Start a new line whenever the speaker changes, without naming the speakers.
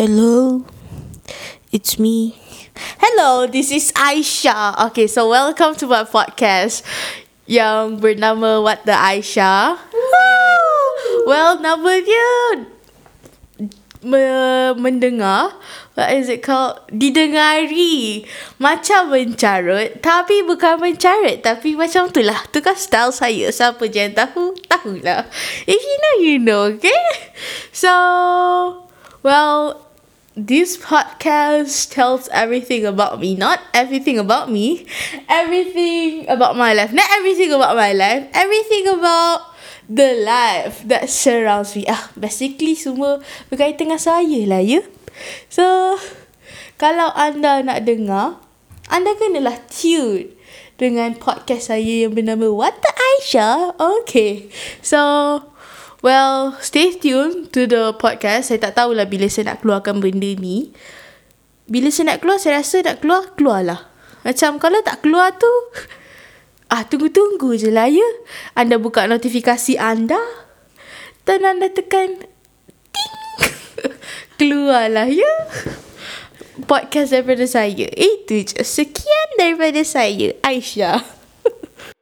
Hello, it's me. Hello, this is Aisha. Okay, so welcome to my podcast yang bernama What the Aisha. Well, nama dia me- mendengar. What is it called? Didengari. Macam mencarut tapi bukan mencarut. Tapi macam tu lah. Tu kan style saya. Siapa je yang tahu tahulah. If you know you know okay? So well this podcast tells everything about me not everything about me everything about my life not everything about my life everything about the life that surrounds me. Ah, basically semua berkaitan dengan saya lah, ya. So, kalau anda nak dengar, anda kenalah tune dengan podcast saya yang bernama What the Aisha. Okay. So, well, stay tuned to the podcast. Saya tak tahulah bila saya nak keluarkan benda ni. Bila saya nak keluar, saya rasa nak keluar, keluarlah. Macam kalau tak keluar tu, Ah, tunggu-tunggu je lah ya. Anda buka notifikasi anda. Dan anda tekan ting. Keluarlah ya. Podcast daripada saya. Itu je. Sekian daripada saya, Aisyah.